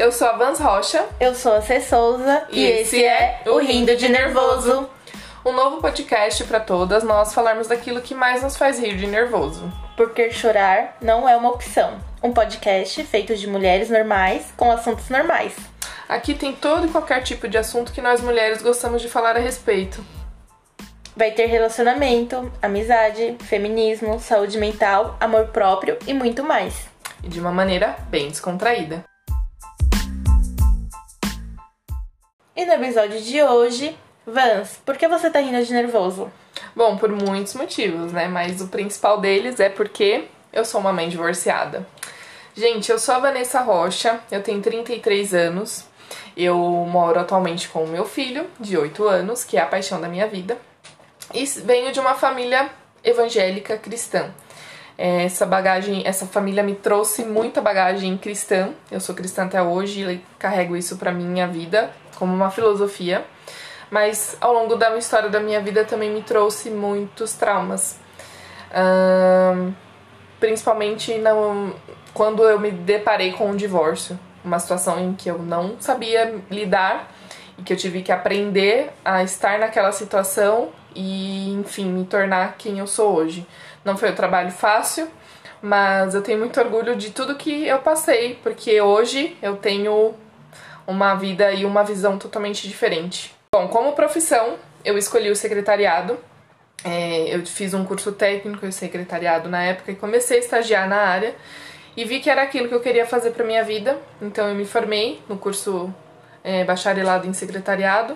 Eu sou a Vans Rocha. Eu sou a C. Souza e, esse é o Rindo de Nervoso. Um novo podcast para todas nós falarmos daquilo que mais nos faz rir de nervoso. Porque chorar não é uma opção. Um podcast feito de mulheres normais com assuntos normais. Aqui tem todo e qualquer tipo de assunto que nós mulheres gostamos de falar a respeito. Vai ter relacionamento, amizade, feminismo, saúde mental, amor próprio e muito mais. E de uma maneira bem descontraída. E no episódio de hoje, Vans, por que você tá rindo de nervoso? Bom, por muitos motivos, né? Mas o principal deles é porque eu sou uma mãe divorciada. Gente, eu sou a Vanessa Rocha, eu tenho 33 anos, eu moro atualmente com o meu filho, de 8 anos, que é a paixão da minha vida, e venho de uma família evangélica cristã. Essa bagagem, essa família me trouxe muita bagagem cristã. Eu sou cristã até hoje e carrego isso para minha vida como uma filosofia. Mas ao longo da história da minha vida também me trouxe muitos traumas. Um, principalmente quando eu me deparei com um divórcio, uma situação em que eu não sabia lidar e que eu tive que aprender a estar naquela situação e, enfim, me tornar quem eu sou hoje. Não foi um trabalho fácil, mas eu tenho muito orgulho de tudo que eu passei, porque hoje eu tenho uma vida e uma visão totalmente diferente. Bom, como profissão, eu escolhi o secretariado. É, eu fiz um curso técnico em secretariado na época e comecei a estagiar na área e vi que era aquilo que eu queria fazer para minha vida. Então eu me formei no curso é, bacharelado em secretariado.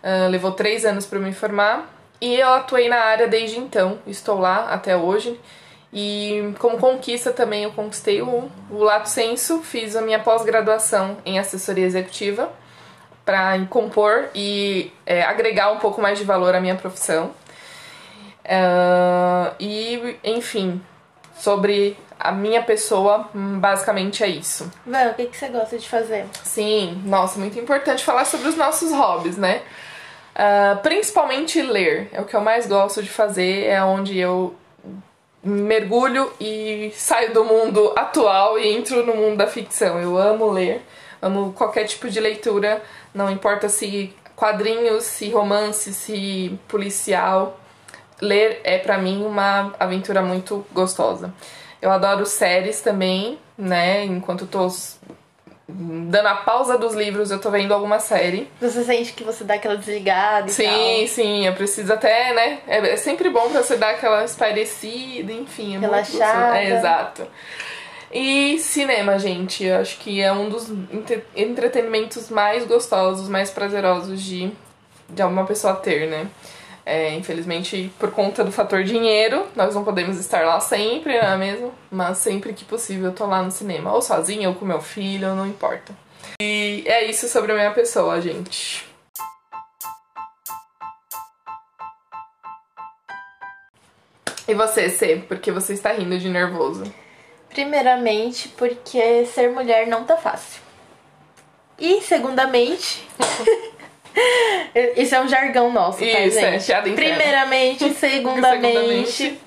Uh, levou três anos para me formar e eu atuei na área desde então, estou lá até hoje. E como conquista também eu conquistei o, o Lato Senso, fiz a minha pós-graduação em assessoria executiva para compor e é, agregar um pouco mais de valor à minha profissão. Uh, e, enfim, sobre a minha pessoa, basicamente é isso. Van, o que, que você gosta de fazer? Sim, nossa, muito importante falar sobre os nossos hobbies, né? Uh, principalmente ler. É o que eu mais gosto de fazer, é onde eu mergulho e saio do mundo atual e entro no mundo da ficção. Eu amo ler, amo qualquer tipo de leitura, não importa se quadrinhos, se romance, se policial. Ler é para mim uma aventura muito gostosa. Eu adoro séries também, né? Enquanto tô dando a pausa dos livros, eu tô vendo alguma série. Você sente que você dá aquela desligada e sim, tal? Sim, sim, eu preciso até, né? É, é, sempre bom pra você dar aquela espairecida, enfim. É Relaxada. É, exato. E cinema, gente, eu acho que é um dos entretenimentos mais gostosos, mais prazerosos de, de uma pessoa ter, né? É, infelizmente, por conta do fator dinheiro, nós não podemos estar lá sempre, não é mesmo? Mas sempre que possível eu tô lá no cinema, ou sozinha, ou com meu filho, não importa. E é isso sobre a minha pessoa, gente. E você, Cê, por que você está rindo de nervoso? Primeiramente, porque ser mulher não tá fácil. E, segundamente, Isso é um jargão nosso, tá, Isso, gente? É, Primeiramente, segundamente,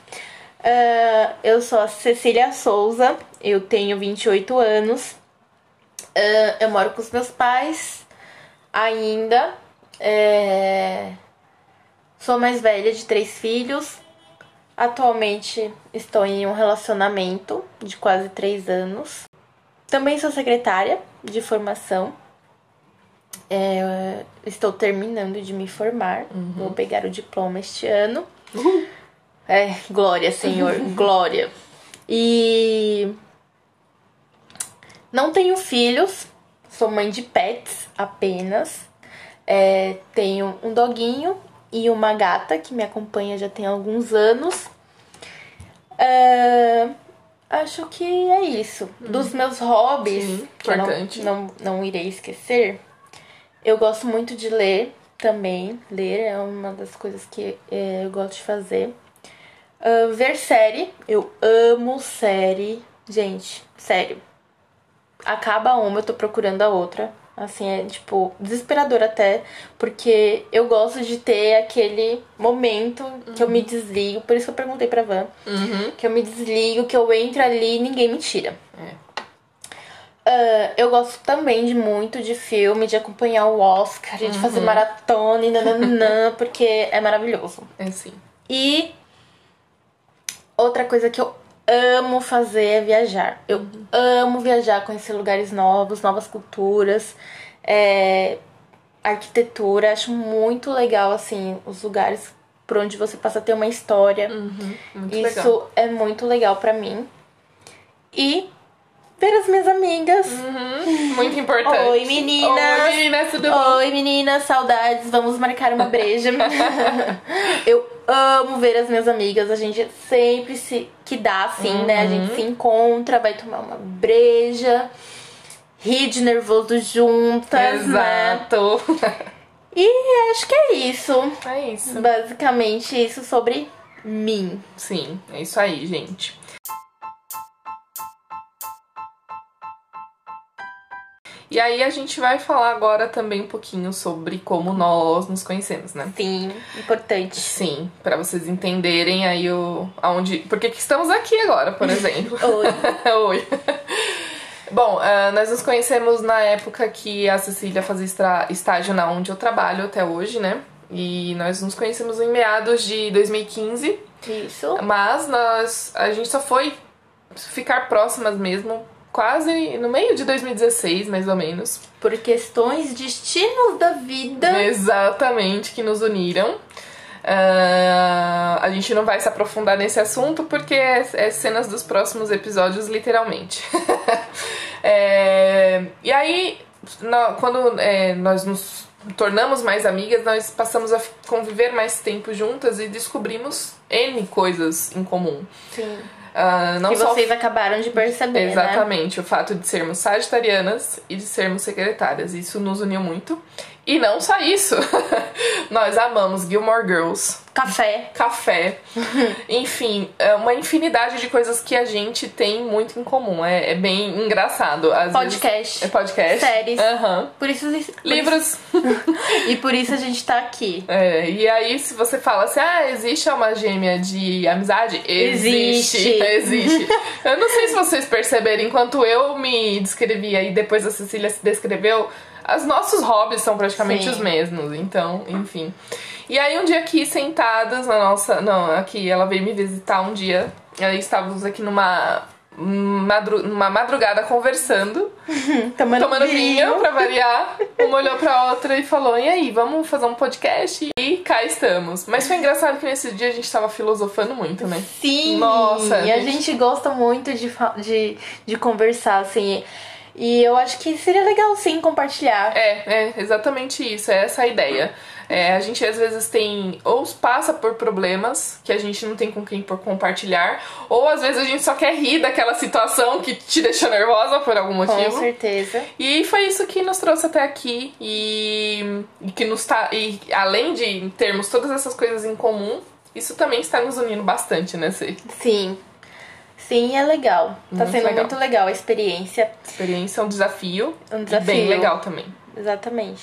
uh, eu sou a Cecília Souza, eu tenho 28 anos, uh, eu moro com os meus pais ainda, é... sou mais velha de três filhos, atualmente estou em um relacionamento de quase três anos, também sou secretária de formação é, estou terminando de me formar. Uhum. Vou pegar o diploma este ano. Uhum. É, glória, Senhor, glória. E não tenho filhos, sou mãe de pets apenas. É, tenho um doguinho e uma gata que me acompanha já tem alguns anos. É, acho que é isso. Uhum. Dos meus hobbies, Sim, não, não, não irei esquecer, eu gosto muito de ler também. Ler é uma das coisas que é, eu gosto de fazer. Uh, ver série. Eu amo série. Gente, sério. Acaba uma, eu tô procurando a outra. Assim, é tipo, desesperador até. Porque eu gosto de ter aquele momento uhum. que eu me desligo. Por isso que eu perguntei pra Van. Uhum. Que eu me desligo, que eu entro ali e ninguém me tira. É. Uh, eu gosto também de muito de filme, de acompanhar o Oscar, de fazer Uhum. maratona e nananã, porque é maravilhoso. É sim. E outra coisa que eu amo fazer é viajar. Eu amo viajar, conhecer lugares novos, novas culturas, é, arquitetura. Acho muito legal, assim, os lugares por onde você passa a ter uma história. Uhum. Isso legal. é muito legal pra mim. E ver as minhas amigas. Uhum. Muito importante. Oi, meninas. Oi, meninas, tudo bom? Oi, meninas, saudades. Vamos marcar uma breja. eu amo ver as minhas amigas. A gente sempre se que dá assim, né? A Uhum. gente se encontra, vai tomar uma breja, rir de nervoso juntas, né? Exato. E acho que é isso. É isso. Basicamente isso sobre mim. Sim, é isso aí, gente. E aí a gente vai falar agora também um pouquinho sobre como nós nos conhecemos, né? Sim, importante. Sim, pra vocês entenderem aí o aonde, porque que estamos aqui agora, por exemplo. Oi. Oi. Bom, ah, nós nos conhecemos na época que a Cecília fazia estágio na onde eu trabalho até hoje, né? E nós nos conhecemos em meados de 2015. Isso. Mas nós. A gente só foi ficar próximas mesmo quase no meio de 2016, mais ou menos. Por questões destinos da vida. Exatamente, que nos uniram. Ah, a gente não vai se aprofundar nesse assunto porque é, é cenas dos próximos episódios, literalmente. É, e aí, na- quando é, nós nos tornamos mais amigas, nós passamos a conviver mais tempo juntas e descobrimos N coisas em comum. Sim. Ah, não que só vocês acabaram de perceber, né? Exatamente, o fato de sermos sagitarianas e de sermos secretárias. Isso nos uniu muito. E não só isso. Nós amamos Gilmore Girls, Café. café, enfim, é uma infinidade de coisas que a gente tem muito em comum. É, é bem engraçado. Às Podcast. Vezes, é podcast. Séries. Aham. Por isso. por Livros. isso- e por isso a gente tá aqui. É, e aí, se você fala assim, ah, existe uma gêmea de amizade? Existe. Existe. Existe. eu não sei se vocês perceberam, enquanto eu me descrevia e depois a Cecília se descreveu, os nossos hobbies são praticamente Sim. os mesmos. Então, enfim. E aí, um dia aqui, sentadas na nossa. Não, aqui, ela veio me visitar um dia. Aí, estávamos aqui numa. Madru... numa madrugada conversando Tomando, tomando vinho pra variar. Uma olhou pra outra e falou: E aí, vamos fazer um podcast? E cá estamos. Mas foi engraçado que nesse dia a gente tava filosofando muito, né? Sim! Nossa, E a gente. gente gosta muito de, de, de conversar, assim. E eu acho que seria legal, sim, compartilhar. É, é exatamente isso, é essa a ideia. É, a gente às vezes tem, ou passa por problemas que a gente não tem com quem por compartilhar, ou às vezes a gente só quer rir daquela situação que te deixou nervosa por algum Com motivo. certeza. E foi isso que nos trouxe até aqui e, e que nos tá e além de termos todas essas coisas em comum, isso também está nos unindo bastante, né, Cê? Sim. Sim, é legal. Tá Muito sendo legal. muito legal a experiência. Experiência é um desafio, Um e desafio. bem legal também. Exatamente.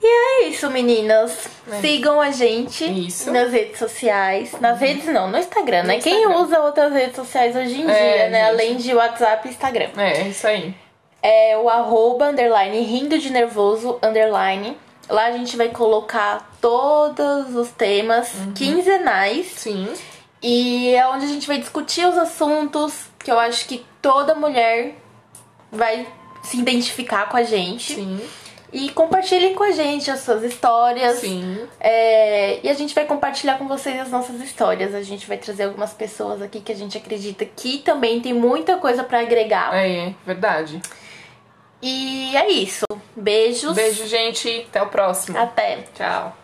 E é isso, meninas. É. Sigam a gente Isso. nas redes sociais. Nas redes não, no Instagram, né? No Quem Instagram. usa outras redes sociais hoje em É, dia, né? gente. Além de WhatsApp e Instagram. É, isso aí. É o arroba, underline, rindo de nervoso, underline. Lá a gente vai colocar todos os temas Uhum. quinzenais. Sim. E é onde a gente vai discutir os assuntos que eu acho que toda mulher vai se identificar com a gente. Sim. E compartilhem com a gente as suas histórias. Sim. É, e a gente vai compartilhar com vocês as nossas histórias. A gente vai trazer algumas pessoas aqui que a gente acredita que também tem muita coisa pra agregar. É, é verdade. E é isso. Beijos. Beijo, gente. Até o próximo. Até. Tchau.